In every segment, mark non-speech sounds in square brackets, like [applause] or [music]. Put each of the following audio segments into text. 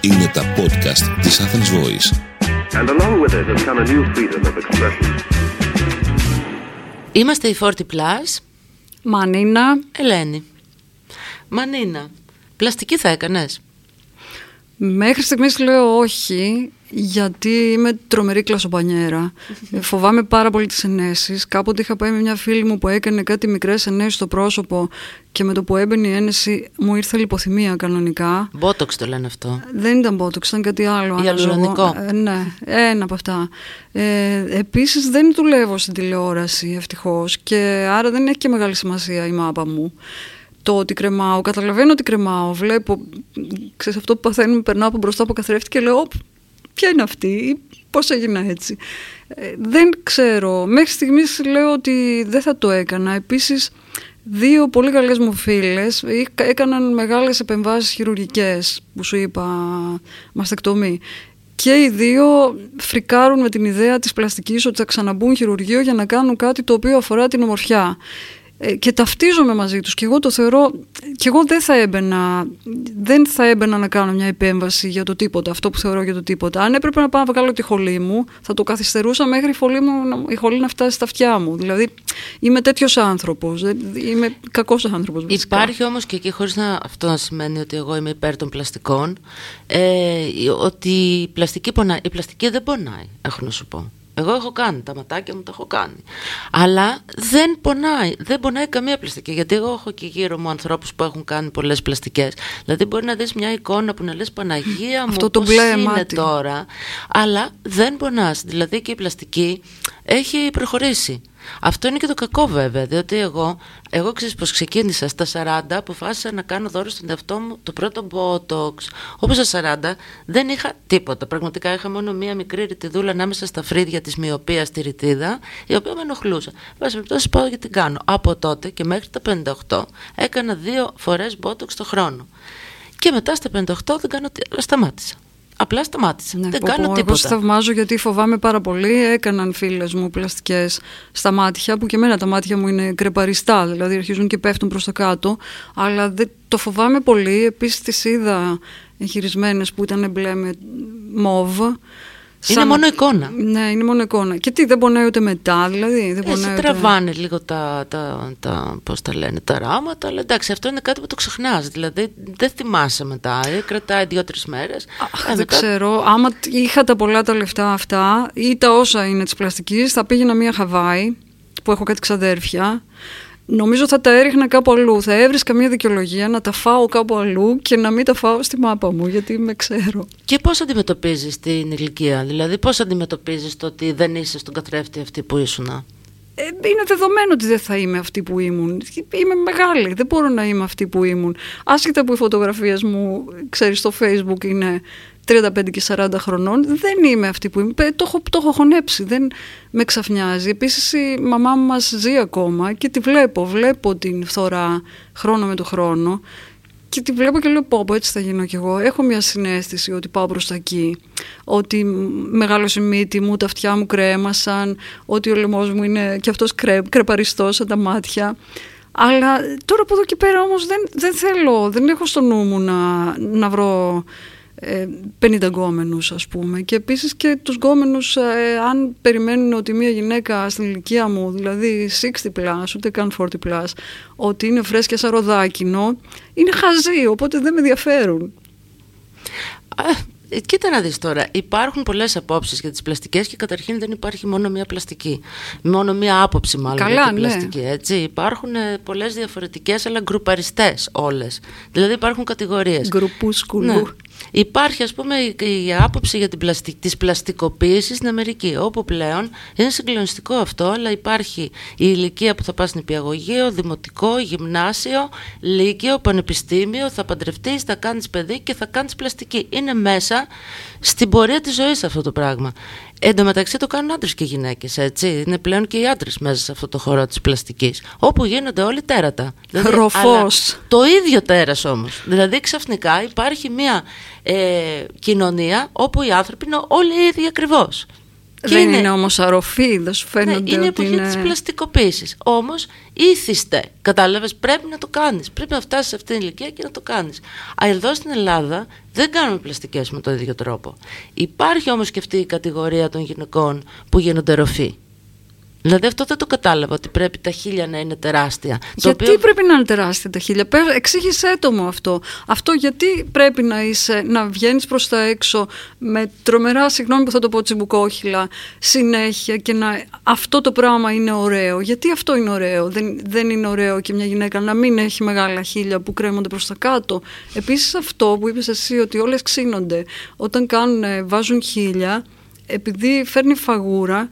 Είναι τα podcast της Athens Voice. And along with it has come a new freedom of expression. Είμαστε η Forty Plus. Μανίνα, Ελένη. Μανίνα, πλαστική θα έκανες. Μέχρι στιγμής λέω όχι, γιατί είμαι τρομερή κλασοπανιέρα. Ε, [laughs] Φοβάμαι πάρα πολύ τις ενέσεις. Κάποτε είχα πάει με μια φίλη μου που έκανε κάτι μικρές ενέσεις στο πρόσωπο και με το που έμπαινε η ένεση μου ήρθε λιποθυμία κανονικά. Μπότοξ το λένε αυτό. Δεν ήταν μπότοξ, ήταν κάτι άλλο. Ιαλουρονικό. αναζωογό- Ε, ναι, ένα από αυτά. Ε, επίσης δεν δουλεύω στην τηλεόραση ευτυχώς και άρα δεν έχει και μεγάλη σημασία η μάπα μου. Το ότι κρεμάω, καταλαβαίνω ότι κρεμάω, βλέπω, ξέρεις αυτό που παθαίνουμε, περνάω από μπροστά από καθρέφτη και λέω «Οπ, ποια είναι αυτή ή πώς έγινα έτσι. Ε, δεν ξέρω, μέχρι στιγμής λέω ότι δεν θα το έκανα. Επίσης, δύο πολύ καλές μου φίλες είχα- έκαναν μεγάλες επεμβάσεις χειρουργικές που σου είπα μαστεκτομή. Και οι δύο φρικάρουν με την ιδέα της πλαστικής ότι θα ξαναμπούν χειρουργείο για να κάνουν κάτι το οποίο αφορά την ομορφιά. Ε, και ταυτίζομαι μαζί τους και εγώ το θεωρώ και εγώ δεν θα έμπαινα δεν θα έμπαινα να κάνω μια επέμβαση για το τίποτα αυτό που θεωρώ για το τίποτα αν έπρεπε να πάω να βγάλω τη χολή μου θα το καθυστερούσα μέχρι η χολή, μου, να- η χολή να φτάσει στα αυτιά μου δηλαδή είμαι τέτοιος άνθρωπος δεν- είμαι κακός άνθρωπος βασικά. Υπάρχει όμως και εκεί χωρίς να αυτό να σημαίνει ότι εγώ είμαι υπέρ των πλαστικών ε, ότι η πλαστική, πονάει. η πλαστική δεν πονάει, έχω να σου πω. Εγώ έχω κάνει, τα ματάκια μου τα έχω κάνει. Αλλά δεν πονάει, δεν πονάει καμία πλαστική. Γιατί εγώ έχω και γύρω μου ανθρώπους που έχουν κάνει πολλές πλαστικές. Δηλαδή μπορεί να δεις μια εικόνα που να λες Παναγία μου Αυτό το πώς μπλε είναι μάτι. τώρα. Αλλά δεν πονάς. Δηλαδή και η πλαστική έχει προχωρήσει. Αυτό είναι και το κακό βέβαια, διότι εγώ, εγώ ξέρεις πως ξεκίνησα στα 40, αποφάσισα να κάνω δώρο στον εαυτό μου το πρώτο Botox. Όπως στα 40 δεν είχα τίποτα, πραγματικά είχα μόνο μία μικρή ρητιδούλα ανάμεσα στα φρύδια της μοιοπίας στη ρητίδα, η οποία με ενοχλούσε. Βάση περιπτώσει πάω για την κάνω. Από τότε και μέχρι τα 58 έκανα δύο φορές Botox το χρόνο. Και μετά στα 58 δεν κάνω, τι- σταμάτησα. Απλά σταμάτησα. Ναι, δεν πω, κάνω πω, τίποτα. Εγώ σε θαυμάζω γιατί φοβάμαι πάρα πολύ. Έκαναν φίλες μου πλαστικές στα μάτια, που και εμένα τα μάτια μου είναι κρεπαριστά, δηλαδή αρχίζουν και πέφτουν προς τα κάτω. Αλλά δεν, το φοβάμαι πολύ. Επίσης τις είδα εγχειρισμένες που ήταν μπλε με μοβ. Είναι Σαν- μόνο εικόνα. Ναι, είναι μόνο εικόνα. Και τι, δεν πονάει ούτε μετά, δηλαδή. Δεν Ε, πονάει σε ούτε... τραβάνε λίγο τα, τα, τα, πώς τα λένε, τα ράματα, αλλά εντάξει, αυτό είναι κάτι που το ξεχνάς, δηλαδή δεν θυμάσαι μετά, ε, κρατάει δύο-τρεις μέρες. Αχ, Ε, δεν μετά- ξέρω. Άμα τ- είχα τα πολλά τα λεφτά αυτά ή τα όσα είναι της πλαστικής, θα πήγαινα μία Χαβάη, που έχω κάτι ξαδέρφια. Νομίζω θα τα έριχνα κάπου αλλού. Θα έβρισκα μία δικαιολογία να τα φάω κάπου αλλού και να μην τα φάω στη μάπα μου, γιατί με ξέρω. Και πώς αντιμετωπίζεις την ηλικία, δηλαδή πώς αντιμετωπίζεις το ότι δεν είσαι στον καθρέφτη αυτή που ήσουν. Ε, είναι δεδομένο ότι δεν θα είμαι αυτή που ήμουν. Είμαι μεγάλη, δεν μπορώ να είμαι αυτή που ήμουν. Άσχετα που οι φωτογραφίες μου, ξέρεις, στο facebook είναι 35 και 40 χρονών, δεν είμαι αυτή που είμαι. Ε, Το έχω, το έχω χωνέψει, δεν με ξαφνιάζει. Επίσης η μαμά μου μας ζει ακόμα και τη βλέπω, βλέπω την φθορά χρόνο με το χρόνο και τη βλέπω και λέω πω, πω έτσι θα γίνω κι εγώ. Έχω μια συνέστηση ότι πάω προς τα εκεί, ότι μεγάλωσε η μύτη μου, τα αυτιά μου κρέμασαν, ότι ο λαιμός μου είναι και αυτός κρέ, κρεπαριστός σαν τα μάτια. Αλλά τώρα από εδώ και πέρα όμως δεν, δεν θέλω, δεν έχω στο νου μου να, να βρω ε, 50 γκόμενους ας πούμε και επίσης και τους γκόμενους ε, αν περιμένουν ότι μια γυναίκα στην ηλικία μου δηλαδή 60 plus ούτε καν 40 plus ότι είναι φρέσκια σαν ροδάκινο είναι χαζοί οπότε δεν με ενδιαφέρουν Ε, κοίτα να δεις τώρα, υπάρχουν πολλές απόψεις για τις πλαστικές και καταρχήν δεν υπάρχει μόνο μία πλαστική. Μόνο μία άποψη μάλλον Καλά, για την ναι. πλαστική. Έτσι. Υπάρχουν ε, πολλές διαφορετικές αλλά γκρουπαριστές όλες. Δηλαδή υπάρχουν κατηγορίες. γκρουπούσκουλου Ναι. Υπάρχει ας πούμε η, η άποψη για την πλαστι, της πλαστικοποίησης στην Αμερική όπου πλέον είναι συγκλονιστικό αυτό αλλά υπάρχει η ηλικία που θα πας στην υπηαγωγείο, δημοτικό, γυμνάσιο, λύκειο, πανεπιστήμιο, θα παντρευτείς, θα κάνεις παιδί και θα κάνεις πλαστική. Είναι μέσα στην πορεία της ζωής αυτό το πράγμα. Εν τω μεταξύ το κάνουν άντρες και γυναίκες, έτσι. Είναι πλέον και οι άντρες μέσα σε αυτό το χώρο της πλαστικής. Όπου γίνονται όλοι τέρατα. [laughs] Ροφός. αλλά Το ίδιο τέρας όμως. Δηλαδή ξαφνικά υπάρχει μια ε, κοινωνία όπου οι άνθρωποι είναι όλοι οι ίδιοι ακριβώς. Και δεν είναι- είναι, όμως αρροφή, δεν σου Ναι, φαίνονται είναι η ότι εποχή είναι... της πλαστικοποίησης. Όμως ήθιστε, κατάλαβες, πρέπει να το κάνεις. Πρέπει να φτάσεις σε αυτήν την ηλικία και να το κάνεις. Α, εδώ στην Ελλάδα δεν κάνουμε πλαστικές με τον ίδιο τρόπο. Υπάρχει όμως και αυτή η κατηγορία των γυναικών που γίνονται ροφή. Δηλαδή αυτό δεν το κατάλαβα ότι πρέπει τα χίλια να είναι τεράστια. Το Γιατί οποίο- πρέπει να είναι τεράστια τα χίλια; Πες, εξήγησέ το μου αυτό. Αυτό γιατί πρέπει να, είσαι, να βγαίνεις προς τα έξω με τρομερά, συγγνώμη που θα το πω τσιμπουκόχυλα, συνέχεια και να αυτό το πράγμα είναι ωραίο. Γιατί αυτό είναι ωραίο; Δεν, δεν είναι ωραίο και μια γυναίκα να μην έχει μεγάλα χίλια που κρέμονται προς τα κάτω. Επίσης αυτό που είπες εσύ ότι όλες ξύνονται όταν κάνουν, βάζουν χίλια επειδή φέρνει φαγούρα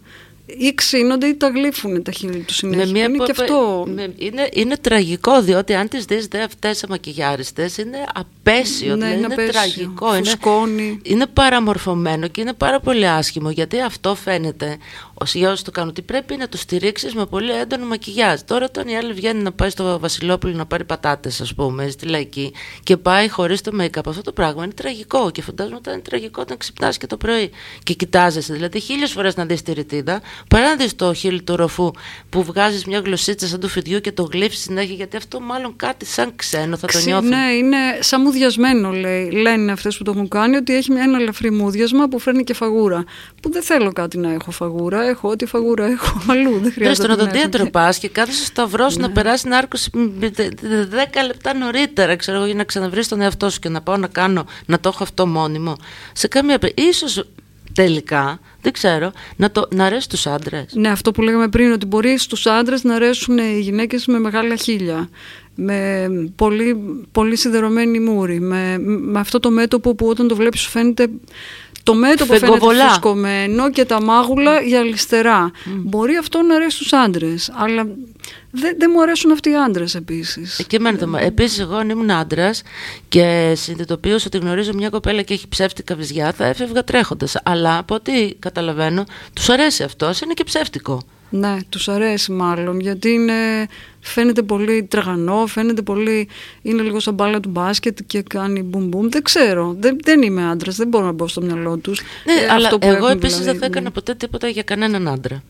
ή ξύνονται ή τα γλύφουν τα χείλη του συνέχεια. Με μια είναι που- και αυτό. με- είναι, είναι τραγικό διότι αν τις δεις δε αυτές αμακιγιάριστες είναι απέσιο, Ναι, δηλαδή είναι είναι, απέσιο. τραγικό. Είναι, Φουσκώνει. είναι παραμορφωμένο και είναι πάρα πολύ άσχημο γιατί αυτό φαίνεται ως για όσοι το κάνουν ότι πρέπει να το στηρίξεις με πολύ έντονο μακιγιάζ. Τώρα όταν η άλλη βγαίνει να πάει στο Βασιλόπουλο να πάρει πατάτες ας πούμε στη λαϊκή και πάει χωρίς το make-up αυτό το πράγμα είναι τραγικό και φαντάζομαι ότι είναι τραγικό όταν ξυπνάς και το πρωί και κοιτάζεσαι. Δηλαδή χίλιες φορές να δεις τη ρητίδα παρά να δεις το χείλη του ροφού που βγάζεις μια γλωσσίτσα σαν του φιδιού και το γλύφεις συνέχεια γιατί αυτό μάλλον κάτι σαν ξένο θα το Ξύ- νιώθει. Ναι, είναι σαν μουδιασμένο, λέει. λένε αυτές που το έχουν κάνει, ότι έχει μια- ένα ελαφρύ μούδιασμα που φέρνει και φαγούρα. Που δεν θέλω κάτι να έχω φαγούρα. Έχω ό,τι φαγούρα έχω [laughs] αλλού. Δεν Βρες χρειάζεται στον να την έχω. οδοντίατρο πας και κάθεσαι στο σταυρός Ναι. σου να περάσει την άρκωση μ, μ, τε- τε- δέκα λεπτά νωρίτερα, ξέρω εγώ, για να ξαναβρεις τον εαυτό σου και να πάω να κάνω, να το έχω αυτό μόνιμο. Σε καμία περίπτωση. Ίσως τελικά, δεν ξέρω, να, το, να αρέσει τους άντρες. Ναι, αυτό που λέγαμε πριν, ότι μπορείς στους άντρες να αρέσουν οι γυναίκες με μεγάλα χίλια. Με πολύ, πολύ σιδερωμένη μούρη. Με, με αυτό το μέτωπο που όταν το βλέπεις σου φαίνεται... Το μέτωπο φαίνεται Φεγκοβολά. φουσκωμένο και τα μάγουλα για αριστερά. Μπορεί αυτό να αρέσει στους άντρες. Αλλά δεν, δεν μου αρέσουν αυτοί οι άντρες επίσης. Και εμένα το μα- Επίσης εγώ αν ήμουν άντρας και συνειδητοποιούσα ότι γνωρίζω μια κοπέλα και έχει ψεύτικα βυζιά, θα έφευγα τρέχοντας. Αλλά από ό,τι καταλαβαίνω, τους αρέσει αυτό, ας είναι και ψεύτικο. Ναι, τους αρέσει μάλλον, γιατί είναι, φαίνεται πολύ τραγανό, φαίνεται πολύ, είναι λίγο σαν μπάλα του μπάσκετ και κάνει μπουμ μπουμ. Δεν ξέρω, δεν, δεν είμαι άντρας, δεν μπορώ να μπω στο μυαλό τους. Ναι, Ε, αλλά αυτό που εγώ έχουν επίσης δηλαδή, δεν θα έκανα ναι. ποτέ τίποτα για κανέναν άντρα.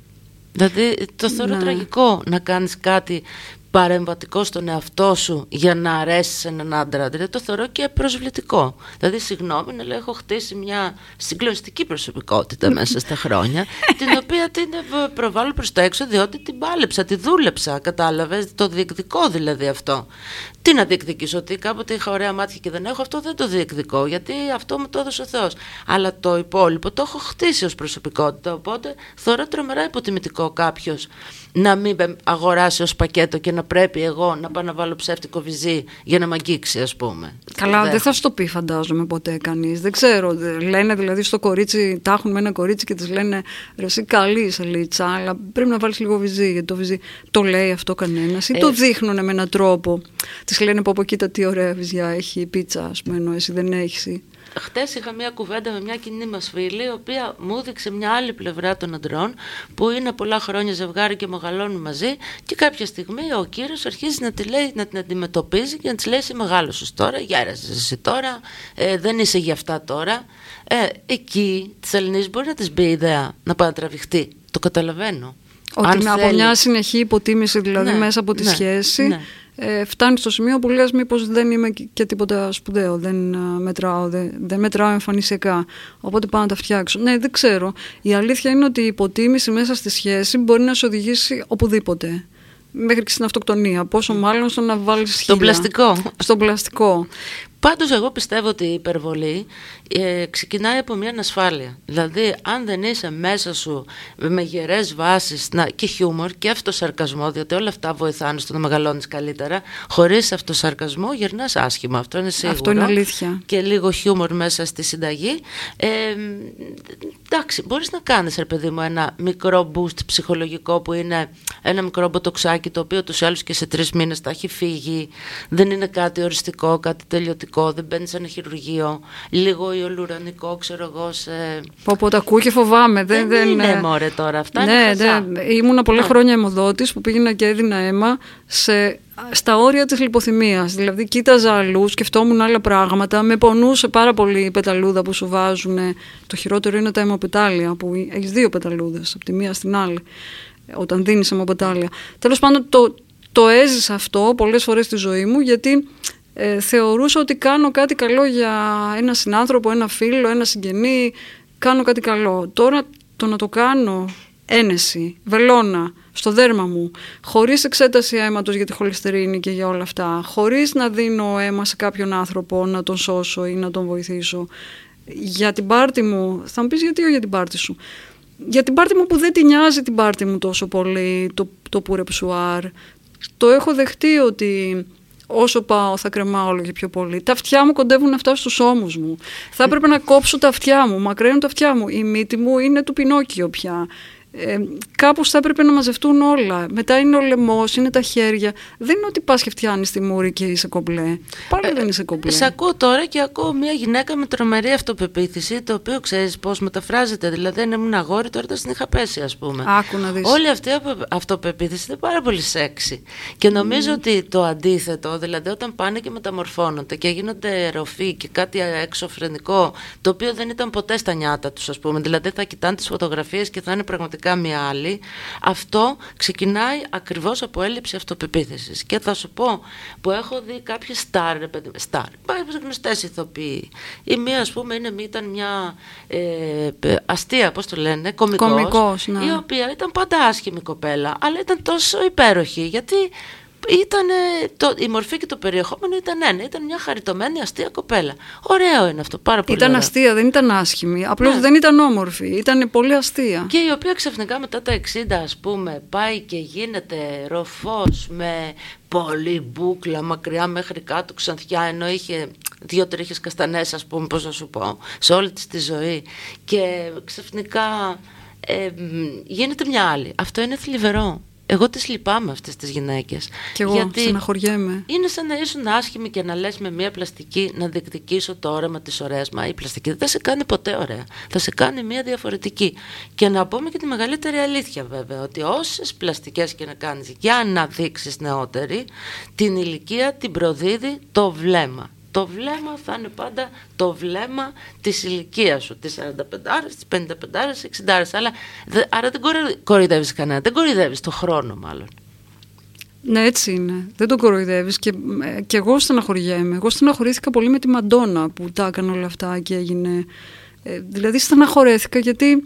Δηλαδή το θεωρώ Ναι. τραγικό να κάνεις κάτι παρεμβατικό στον εαυτό σου για να αρέσεις σε έναν άντρα. Δηλαδή το θεωρώ και προσβλητικό. Δηλαδή, συγγνώμη, να λέω, έχω χτίσει μια συγκλονιστική προσωπικότητα μέσα στα χρόνια, την οποία την ε, προβάλλω προς τα έξω διότι την πάλεψα, τη δούλεψα, κατάλαβες, το διεκδικώ δηλαδή αυτό. Τι να διεκδικήσω, ότι κάποτε είχα ωραία μάτια και δεν έχω, αυτό δεν το διεκδικώ, γιατί αυτό μου το έδωσε ο Θεός. Αλλά το υπόλοιπο το έχω χτίσει ως προσωπικότητα, οπότε θεωρώ τρομερά υποτιμητικό κάποιος να μην με αγοράσει ως πακέτο και να πρέπει εγώ να πάω να βάλω ψεύτικο βυζί για να μ' αγγίξει ας πούμε. Καλά, Δεν- δεν θα σου το πει, φαντάζομαι ποτέ κανείς. Δεν ξέρω. δε- Λένε δηλαδή στο κορίτσι, τα έχουν με ένα κορίτσι και της λένε ρε, εσύ καλή είσαι λίτσα, αλλά πρέπει να βάλεις λίγο βυζί. Γιατί το βυζί το λέει αυτό κανένας. Ή Ε, το δείχνουν με έναν τρόπο. Της λένε πω, πω κοίτα τι ωραία βυζιά έχει η πίτσα, ας πούμε, ενώ εσύ δεν έχεις. Χθε είχα μια κουβέντα με μια κοινή μας φίλη, η οποία μου έδειξε μια άλλη πλευρά των αντρών, που είναι πολλά χρόνια ζευγάρι και μεγαλώνουν μαζί, και κάποια στιγμή ο κύριος αρχίζει να, τη λέει, να την αντιμετωπίζει και να της λέει: Είσαι μεγάλος τώρα, γέρασες εσύ τώρα, ε, δεν είσαι για αυτά τώρα. Ε, εκεί της Ελληνής μπορεί να της μπει η ιδέα να πάει να τραβηχτεί. Το καταλαβαίνω. Ότι Αν με από θέλει. μια συνεχή υποτίμηση, δηλαδή Ναι, μέσα από τη ναι, σχέση, ναι. Ε, φτάνει στο σημείο που λες μήπως δεν είμαι και- και τίποτα σπουδαίο, δεν, α, μετράω, δεν, δεν μετράω εμφανισιακά, οπότε πάω να τα φτιάξω. Ναι, δεν ξέρω. Η αλήθεια είναι ότι η υποτίμηση μέσα στη σχέση μπορεί να σε οδηγήσει οπουδήποτε. Μέχρι και στην αυτοκτονία. Πόσο μάλλον στο να βάλεις Στον χίλια. πλαστικό. Στον πλαστικό. Πάντως εγώ πιστεύω ότι η υπερβολή ε, ξεκινάει από μια ανασφάλεια. Δηλαδή αν δεν είσαι μέσα σου με γερές βάσεις να, και χιούμορ και αυτοσαρκασμό, διότι όλα αυτά βοηθάνε στο να μεγαλώνεις καλύτερα, χωρίς αυτοσαρκασμό γερνάς άσχημα, αυτό είναι σίγουρο. Αυτό είναι αλήθεια. Και λίγο χιούμορ μέσα στη συνταγή. Ε, εντάξει, μπορείς να κάνεις ρε παιδί μου ένα μικρό boost ψυχολογικό που είναι ένα μικρό μποτοξάκι το οποίο τους άλλους και σε τρεις μήνες θα έχει φύγει. Δεν είναι κάτι οριστικό, κάτι τελειωτικό. πλαστικό, δεν μπαίνει σε ένα χειρουργείο, λίγο ιολουρανικό, ξέρω εγώ, σε... Πω πω, τα ακούω και φοβάμαι. Δεν, Δεν, δεν, είναι μωρέ τώρα, αυτά είναι ναι, χαζά. ναι, ήμουνα πολλά χρόνια αιμοδότης που πήγαινα και έδινα αίμα σε, στα όρια της λιποθυμίας. Δηλαδή κοίταζα αλλού, σκεφτόμουν άλλα πράγματα, με πονούσε πάρα πολύ η πεταλούδα που σου βάζουν. Το χειρότερο είναι τα αιμοπετάλια που έχεις δύο πεταλούδες από τη μία στην άλλη όταν δίνεις αιμοπετάλια. Τέλος πάντων το, το έζησα αυτό πολλές φορές στη ζωή μου γιατί ε, θεωρούσα ότι κάνω κάτι καλό για ένα συνάνθρωπο, ένα φίλο, ένα συγγενή, κάνω κάτι καλό. Τώρα το να το κάνω ένεση, βελόνα, στο δέρμα μου, χωρίς εξέταση αίματος για τη χολυστερίνη και για όλα αυτά, χωρίς να δίνω αίμα σε κάποιον άνθρωπο να τον σώσω ή να τον βοηθήσω, για την πάρτη μου, θα μου πεις γιατί όχι για την πάρτη σου, για την πάρτη μου που δεν τη νοιάζει την πάρτη μου τόσο πολύ, το, το πουρεψουάρ, το έχω δεχτεί ότι όσο πάω θα κρεμάω όλο και πιο πολύ. Τα αυτιά μου κοντεύουν να φτάσουν στους ώμους μου. Θα έπρεπε να κόψω τα αυτιά μου, μακραίνουν τα αυτιά μου. Η μύτη μου είναι του Πινόκιο πια. Ε, κάπως θα έπρεπε να μαζευτούν όλα. Μετά είναι ο λαιμός, είναι τα χέρια. Δεν είναι ότι πας και φτιάνεις τη μούρη και είσαι κομπλέ. Πάλι δεν είσαι κομπλέ. Σε ακούω τώρα και ακούω μια γυναίκα με τρομερή αυτοπεποίθηση, το οποίο ξέρεις πώς μεταφράζεται. Δηλαδή, αν ήμουν αγόρι, τώρα την είχα πέσει, ας πούμε. Άκου να δεις. Όλη αυτή η απο- αυτοπεποίθηση είναι πάρα πολύ σεξι. Και νομίζω ότι το αντίθετο, δηλαδή, όταν πάνε και μεταμορφώνονται και γίνονται ροφή και κάτι εξωφρενικό, το οποίο δεν ήταν ποτέ στα νιάτα τους, ας πούμε. Δηλαδή, θα κοιτάνε τις φωτογραφίες και θα είναι πραγματικά μια άλλη. Αυτό ξεκινάει ακριβώς από έλλειψη αυτοπεποίθησης. Και θα σου πω που έχω δει κάποιες στάρ, ρε παιδί, στάρ, γνωστές ηθοποιοί. Η μία, ας πούμε, είναι, ήταν μια ε, ε, αστεία, πώς το λένε, κωμικός, Κωμικός, ναι. η οποία ήταν πάντα άσχημη κοπέλα, αλλά ήταν τόσο υπέροχη, γιατί ήταν το, η μορφή και το περιεχόμενο ήταν ένα, ήταν μια χαριτωμένη αστεία κοπέλα. Ωραίο είναι αυτό, πάρα πολύ Ήταν ωραίο. αστεία, δεν ήταν άσχημη. Απλώς Ναι. δεν ήταν όμορφη. Ήταν πολύ αστεία. Και η οποία ξαφνικά μετά τα 60 ας πούμε πάει και γίνεται ροφός με πολύ μπούκλα μακριά μέχρι κάτω ξανθιά ενώ είχε δύο τρίχες καστανές ας πούμε πώς να σου πω σε όλη της τη ζωή και ξαφνικά ε, μ, γίνεται μια άλλη. Αυτό είναι θλιβερό. Εγώ τις λυπάμαι αυτές τις γυναίκες. Κι εγώ γιατί στεναχωριέμαι. είναι σαν να ήσουν άσχημη και να λες με μια πλαστική να διεκδικήσω το όρεμα της ωραίας. Μα η πλαστική δεν θα σε κάνει ποτέ ωραία. Θα σε κάνει μια διαφορετική. Και να πούμε και τη μεγαλύτερη αλήθεια βέβαια, ότι όσες πλαστικές και να κάνεις για να δείξεις νεότερη, την ηλικία την προδίδει το βλέμμα. Το βλέμμα θα είναι πάντα το βλέμμα της ηλικίας σου, της 45, της 55, της 60. Αλλά, δε- άρα δεν κορο- κοροϊδεύεις κανένα, δεν κοροϊδεύεις το χρόνο μάλλον. Ναι, έτσι είναι. Δεν τον κοροϊδεύεις. Και, ε, και εγώ στεναχωριέμαι. Εγώ στεναχωρήθηκα πολύ με τη Μαντόνα που τα έκανε όλα αυτά και έγινε. Ε, δηλαδή στεναχωρέθηκα γιατί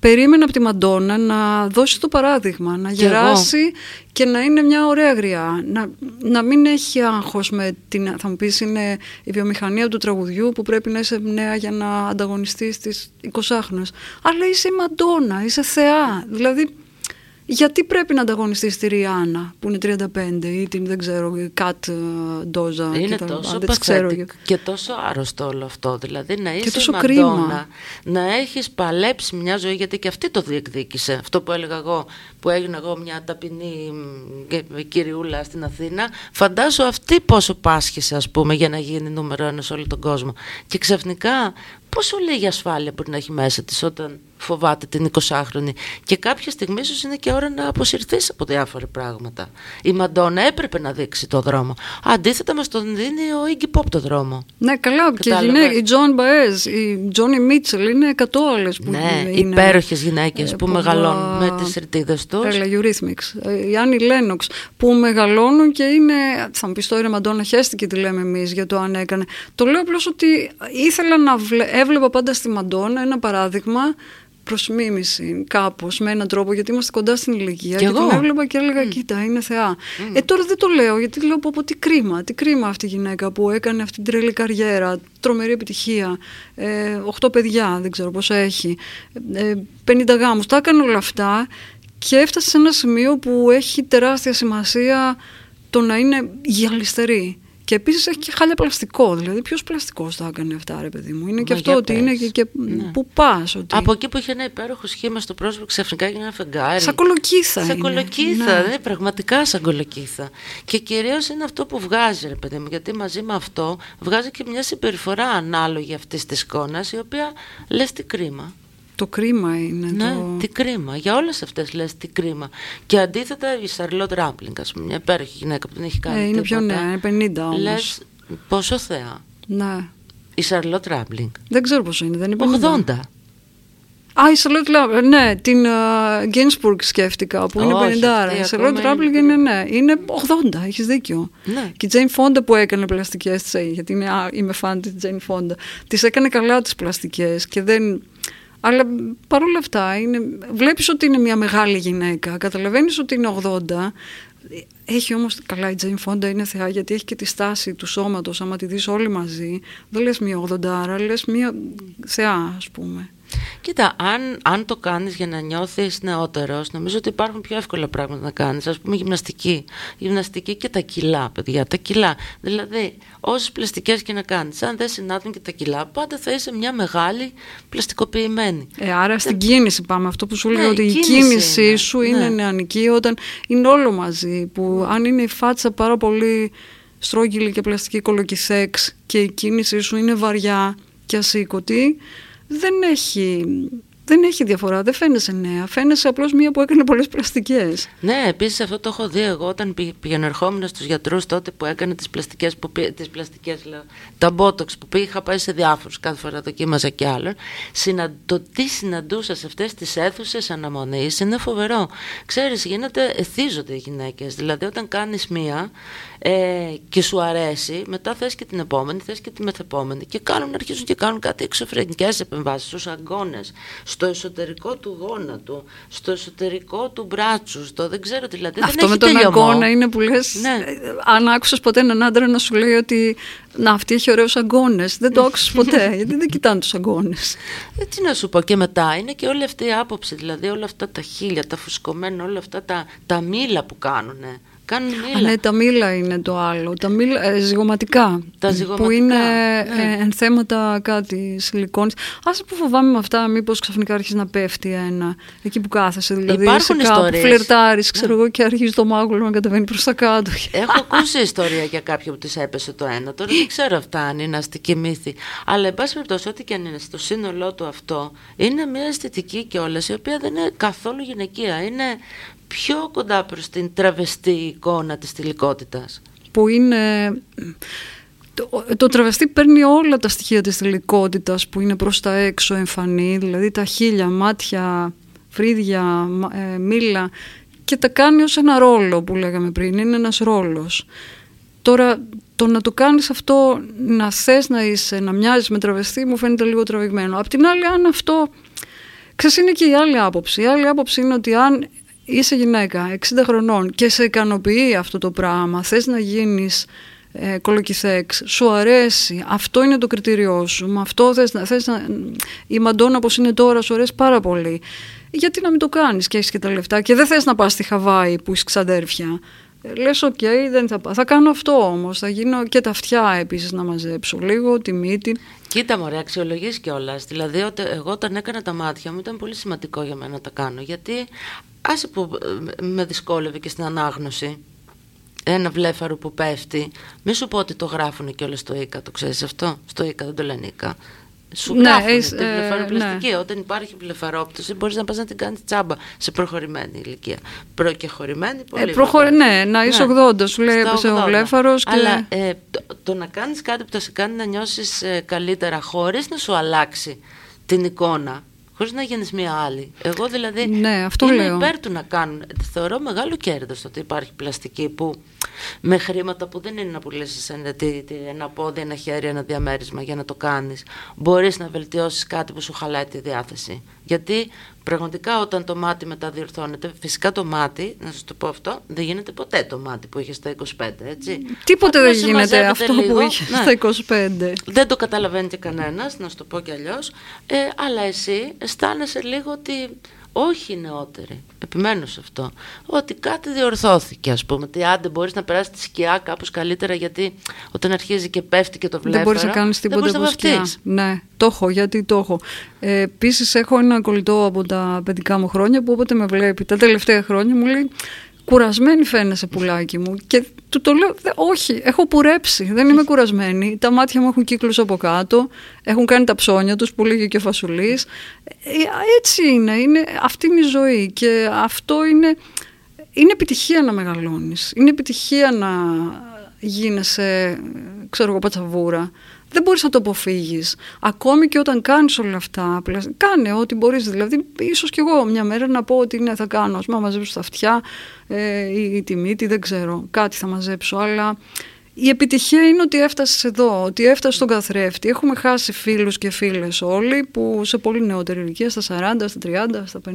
περίμενα από τη Μαντόνα να δώσει το παράδειγμα, να Κι γεράσει και να είναι μια ωραία γριά. Να, να μην έχει άγχος με την. Θα μου πεις είναι η βιομηχανία του τραγουδιού που πρέπει να είσαι νέα για να ανταγωνιστείς στις 20χρονες. Αλλά είσαι η Μαντόνα, είσαι θεά. Δηλαδή γιατί πρέπει να ανταγωνιστείς τη Ριάννα που είναι 35 ή την δεν ξέρω, Κατ Ντόζα. Είναι και τα- τόσο αν δεν τις ξέρω. pathetic και τόσο άρρωστο όλο αυτό. Δηλαδή να είσαι τόσο η Μαντόνα, κρίμα. να έχεις παλέψει μια ζωή, γιατί και αυτή το διεκδίκησε. Αυτό που έλεγα εγώ, που έγινα εγώ μια ταπεινή μ, και- κυριούλα στην Αθήνα, φαντάσου αυτή πόσο πάσχησε ας πούμε για να γίνει νούμερο ένα σε όλο τον κόσμο. Και ξαφνικά πόσο λίγη ασφάλεια μπορεί να έχει μέσα της όταν φοβάται την 20χρονη. Και κάποια στιγμή ίσως είναι και ώρα να αποσυρθείς από διάφορα πράγματα. Η Μαντόνα έπρεπε να δείξει το δρόμο. Αντίθετα μας τον δίνει ο Iggy Pop το δρόμο. Ναι, καλά. Και Κατάλαβες; γυναίκες, η Τζον Μπαέζ, η Τζόνι Μίτσελ, είναι 100 άλλες που ναι, είναι. υπέροχες γυναίκες ε, που, που, μεγαλώνουν α, με τις ρητίδες τους. Έλα, Eurythmics. Ε, Η Άνι Λένοξ που μεγαλώνουν και είναι. Θα μου πεις τώρα η Μαντόνα χαίστηκε τι λέμε εμείς για το αν έκανε. Το λέω απλώς ότι ήθελα να βλέ... έβλεπα πάντα στη Μαντόνα ένα παράδειγμα προς μίμηση κάπως με έναν τρόπο γιατί είμαστε κοντά στην ηλικία Κι και, εγώ. την έβλεπα και έλεγα κοίτα είναι θεά ε τώρα δεν το λέω γιατί λέω πω, πω τι κρίμα τι κρίμα αυτή η γυναίκα που έκανε αυτή την τρελή καριέρα τρομερή επιτυχία. Ε, 8 παιδιά δεν ξέρω πόσα έχει. Ε, 50 γάμους τα έκανε όλα αυτά και έφτασε σε ένα σημείο που έχει τεράστια σημασία το να είναι γυαλιστερή Και επίσης έχει και χάλια πλαστικό. Δηλαδή, ποιος πλαστικός το έκανε αυτά, ρε παιδί μου. Είναι και Μα αυτό για ότι πες. είναι και, και Ναι. που πας. Ότι... Από εκεί που είχε ένα υπέροχο σχήμα στο πρόσωπο, ξαφνικά έγινε ένα φεγγάρι. Σαν κολοκύθα. Σαν είναι. κολοκύθα, Ναι. ναι, πραγματικά σαν κολοκύθα. Και κυρίως είναι αυτό που βγάζει, ρε παιδί μου, γιατί μαζί με αυτό βγάζει και μια συμπεριφορά ανάλογη αυτής της εικόνας, η οποία λες τι κρίμα. Το κρίμα είναι. Ναι, το... τι κρίμα. Για όλες αυτές λες τι κρίμα. Και αντίθετα η Σαρλότ Ράμπλινγκ, ας πούμε, μια υπέροχη γυναίκα που δεν έχει κάνει. Ε, είναι πιο τίποτα. νέα, είναι 50 όμως. Λες πόσο θεά. Ναι. Η Σαρλότ Ράμπλινγκ. Δεν ξέρω πόσο είναι, δεν είναι 80. Α, η Σαρλότ Ράμπλινγκ, ναι, την Γκίνσμπουργκ σκέφτηκα που είναι Όχι, 50. αυτή Η Σαρλότ ακόμα Ράμπλινγκ είναι- είναι, ναι, είναι 80, έχεις δίκιο. Ναι. Και η Τζέιν Φόντα που έκανε πλαστικές της, γιατί είναι, α, είμαι φαν της Τζέιν Φόντα, της έκανε καλά τις πλαστικές και δεν. Αλλά παρόλα αυτά, είναι, βλέπεις ότι είναι μια μεγάλη γυναίκα, καταλαβαίνεις ότι είναι 80, έχει όμως, καλά η Τζέιν Φόντα είναι θεά γιατί έχει και τη στάση του σώματος, άμα τη δεις όλοι μαζί, δεν λες μια 80, λες μια θεά ας πούμε. Κοίτα, αν, αν το κάνεις για να νιώθεις νεότερος, νομίζω ότι υπάρχουν πιο εύκολα πράγματα να κάνεις. Ας πούμε γυμναστική. Γυμναστική και τα κιλά, παιδιά, τα κιλά. Δηλαδή, όσες πλαστικές και να κάνεις, αν δεν συνάδουν και τα κιλά, πάντα θα είσαι μια μεγάλη πλαστικοποιημένη. Ε, άρα στην κίνηση πάμε. Αυτό που σου λέω Ναι, ότι η η κίνηση κίνησή είναι. σου είναι Ναι. νεανική όταν είναι όλο μαζί. Που αν είναι η φάτσα πάρα πολύ στρόγγυλη και πλαστική κολοκυθέξ και η κίνησή σου είναι βαριά και ασήκωτη, δεν έχει, δεν έχει διαφορά. Δεν φαίνεσαι νέα. Φαίνεσαι απλώς μία που έκανε πολλές πλαστικές. Ναι, επίσης αυτό το έχω δει εγώ όταν πη- πηγαινερχόμουν στους γιατρούς τότε που έκανε τις πλαστικές, που, πή- τις πλαστικές λέω, τα botox που πήγα, είχα πάει σε διάφορους, κάθε φορά δοκίμαζα κι άλλον. Συνα, το τι συναντούσα σε αυτές τις αίθουσες αναμονής είναι φοβερό. Ξέρεις, γίνεται, εθίζονται οι γυναίκες. Δηλαδή όταν κάνεις μία ε, και σου αρέσει, μετά θες και την επόμενη, θες και τη μεθεπόμενη και κάνουν, αρχίζουν και κάνουν κάτι εξωφρενικές επεμβάσεις στους αγκώνες, στο εσωτερικό του γόνατου, στο εσωτερικό του μπράτσου, στο δεν ξέρω δηλαδή Αυτό δεν με έχει τον τελειωμό. αγκώνα είναι που λες, Ναι. ε, αν άκουσες ποτέ έναν άντρα να σου λέει ότι να αυτή έχει ωραίους αγκώνες. Δεν το άκουσες ποτέ, [laughs] γιατί δεν κοιτάνε τους αγκώνες. Ε, τι να σου πω και μετά είναι και όλη αυτή η άποψη, δηλαδή όλα αυτά τα χείλια, τα φουσκωμένα, όλα αυτά τα, τα μήλα που κάνουν. Κάνουν Α, μήλα. ναι, τα μήλα είναι το άλλο. Τα μήλα, ε, ζυγωματικά. Τα Που ζυγωματικά, είναι ναι. ε, εν θέματα κάτι σιλικόνης. Άσε που φοβάμαι με αυτά, μήπως ξαφνικά αρχίζει να πέφτει ένα. Εκεί που κάθεσαι, δηλαδή Υπάρχουν είσαι κάπου, ιστορίες. Ναι. φλερτάρεις, ξέρω εγώ, και αρχίζει το μάγουλο να κατεβαίνει προς τα κάτω. Έχω ακούσει ιστορία για κάποιον που της έπεσε το ένα. Τώρα δεν ξέρω αυτά αν είναι αστική μύθη. Αλλά, εν πάση περιπτώσει, ό,τι και αν είναι στο σύνολό του αυτό, είναι μια αισθητική κιόλας, η οποία δεν είναι καθόλου γυναικεία. Είναι πιο κοντά προς την τραβεστή εικόνα της θηλυκότητας. που είναι... Το, το τραβεστή παίρνει όλα τα στοιχεία της θηλυκότητας που είναι προς τα έξω εμφανή, δηλαδή τα χείλια, μάτια, φρύδια, μα- ε, μήλα και τα κάνει ως ένα ρόλο που λέγαμε πριν, είναι ένας ρόλος. Τώρα το να το κάνεις αυτό, να θες να είσαι, να μοιάζεις με τραβεστή μου φαίνεται λίγο τραβηγμένο. Απ' την άλλη αν αυτό, ξέρεις είναι και η άλλη άποψη. Η άλλη άποψη είναι ότι αν είσαι γυναίκα 60 χρονών και σε ικανοποιεί αυτό το πράγμα, θες να γίνεις ε, κολοκυθέξ, σου αρέσει, αυτό είναι το κριτήριό σου, με αυτό θες, να- θες να... Η Μαντόνα όπως είναι τώρα σου αρέσει πάρα πολύ. Γιατί να μην το κάνεις και έχεις και τα λεφτά και δεν θες να πας στη Χαβάη που είσαι ξαδέρφια. Ε, Λες, οκ, δεν θα πάω. Θα κάνω αυτό όμως. Θα γίνω και τα αυτιά επίσης να μαζέψω λίγο, τη μύτη. Κοίτα μωρέ, αξιολογείς κιόλας. Δηλαδή, ότι εγώ όταν έκανα τα μάτια μου ήταν πολύ σημαντικό για μένα να τα κάνω. Γιατί άσε που ε, με δυσκόλευε και στην ανάγνωση. Ένα βλέφαρο που πέφτει. Μη σου πω ότι το γράφουν κιόλας στο ΙΚΑ, το ξέρεις αυτό; Στο ΙΚΑ δεν το λένε ΙΚΑ. Σου Ναι, γράφουν έχεις, την ε, βλεφαροπλαστική. Όταν υπάρχει βλεφαρόπτωση, μπορείς να πας να την κάνεις τσάμπα σε προχωρημένη ηλικία. Προκεχωρημένη, πολύ. Ε, προχωρη- βέβαια. ναι, να είσαι 80, σου λέει, Στα έπεσε ο 80. βλέφαρος και- Αλλά ε, το, το να κάνεις κάτι που θα σε κάνει να νιώσεις ε, καλύτερα χωρίς να σου αλλάξει την εικόνα, χωρίς να γίνεις μια άλλη. Εγώ δηλαδή Ναι, αυτό είμαι λέω. υπέρ του να κάνουν. Θεωρώ μεγάλο κέρδος το ότι υπάρχει πλαστική που με χρήματα που δεν είναι να πουλήσεις ένα, τι- τι- ένα πόδι, ένα χέρι, ένα διαμέρισμα για να το κάνεις. Μπορείς να βελτιώσεις κάτι που σου χαλάει τη διάθεση. Γιατί πραγματικά όταν το μάτι μεταδιορθώνεται, φυσικά το μάτι, να σας το πω αυτό, δεν γίνεται ποτέ το μάτι που είχες στα 25, έτσι. Τίποτε Απλά δεν σε γίνεται μαζεύεται αυτό που λίγο, είχες ναι. στα 25. Δεν το καταλαβαίνει και κανένας, να σου το πω κι αλλιώς. Ε, αλλά εσύ αισθάνεσαι λίγο ότι όχι οι νεότεροι, επιμένω σε αυτό, ότι κάτι διορθώθηκε ας πούμε, ότι άντε μπορείς να περάσεις τη σκιά κάπως καλύτερα γιατί όταν αρχίζει και πέφτει και το βλέμμα. Δεν μπορείς να κάνεις τίποτα από σκιά. Ναι, το έχω, γιατί το έχω. Ε, Επίσης έχω ένα κολλητό από τα παιδικά μου χρόνια που όποτε με βλέπει τα τελευταία χρόνια μου λέει κουρασμένη φαίνεσαι πουλάκι μου και του το λέω όχι έχω πουρέψει δεν είμαι κουρασμένη τα μάτια μου έχουν κύκλους από κάτω έχουν κάνει τα ψώνια τους που λέγει και ο Φασουλής ε, έτσι είναι, είναι αυτή είναι η ζωή και αυτό είναι είναι επιτυχία να μεγαλώνεις είναι επιτυχία να γίνεσαι ξέρω εγώ πατσαβούρα δεν μπορείς να το αποφύγεις. Ακόμη και όταν κάνεις όλα αυτά, κάνε ό,τι μπορείς. Δηλαδή, ίσως και εγώ μια μέρα να πω ότι ναι, θα κάνω, ας μαζέψω τα αυτιά ε, ή τη μύτη, δεν ξέρω, κάτι θα μαζέψω, αλλά η επιτυχία είναι ότι έφτασες εδώ, ότι έφτασες στον καθρέφτη. Έχουμε χάσει φίλους και φίλες όλοι που σε πολύ νεότερη ηλικία, στα 40, στα 30, στα 50,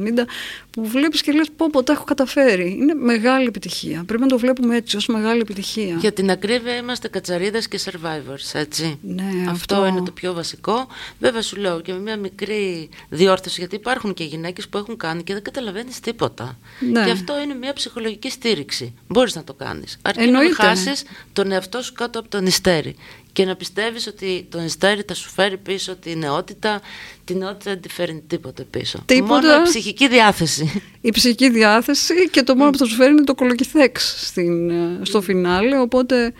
που βλέπεις και λες: Πω, πω, τα έχω καταφέρει. Είναι μεγάλη επιτυχία. Πρέπει να το βλέπουμε έτσι, ως μεγάλη επιτυχία. Για την ακρίβεια είμαστε κατσαρίδες και survivors, έτσι. Ναι, αυτό, αυτό είναι το πιο βασικό. Βέβαια, σου λέω και με μια μικρή διόρθωση, γιατί υπάρχουν και γυναίκες που έχουν κάνει και δεν καταλαβαίνεις τίποτα. Ναι. Και αυτό είναι μια ψυχολογική στήριξη. Μπορείς να το κάνεις. Αρκεί Εννοείται. να χάσεις τον εαυτό σου κάτω από τον ιστέρι και να πιστεύεις ότι το ιστέρι θα σου φέρει πίσω τη νεότητα, τη νεότητα δεν τη φέρνει τίποτα πίσω. Τίποτα. Μόνο η ψυχική διάθεση. Η ψυχική διάθεση και το μόνο που θα σου φέρει είναι το κολοκυθέξ στην, ε, στο φινάλε, οπότε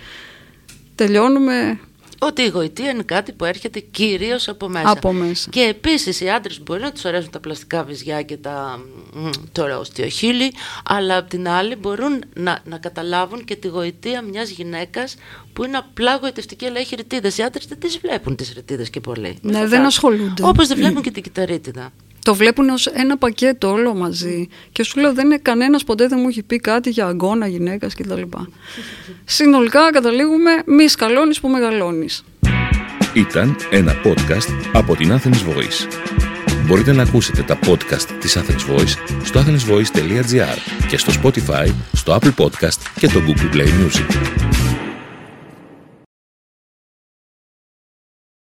τελειώνουμε Ότι η γοητεία είναι κάτι που έρχεται κυρίως από μέσα. Από μέσα. Και επίσης οι άντρες μπορεί να τους αρέσουν τα πλαστικά βυζιά και τα μ, τώρα οστιοχείλη, αλλά απ' την άλλη μπορούν να, να καταλάβουν και τη γοητεία μιας γυναίκας που είναι απλά γοητευτική, αλλά έχει ρητίδες. Οι άντρες δεν τις βλέπουν τις ρητίδες και πολύ. Ναι, δεν ασχολούνται. Όπως δεν βλέπουν και την κυταρίτιδα. Το βλέπουν ως ένα πακέτο όλο μαζί. Και σου λέω δεν είναι κανένας ποτέ δεν μου έχει πει κάτι για αγκώνα γυναίκας κτλ. Συνολικά καταλήγουμε μη σκαλώνεις που μεγαλώνεις. Ήταν ένα podcast από την Athens Voice. Μπορείτε να ακούσετε τα podcast της Athens Voice στο athensvoice.gr και στο Spotify, στο Apple Podcast και το Google Play Music.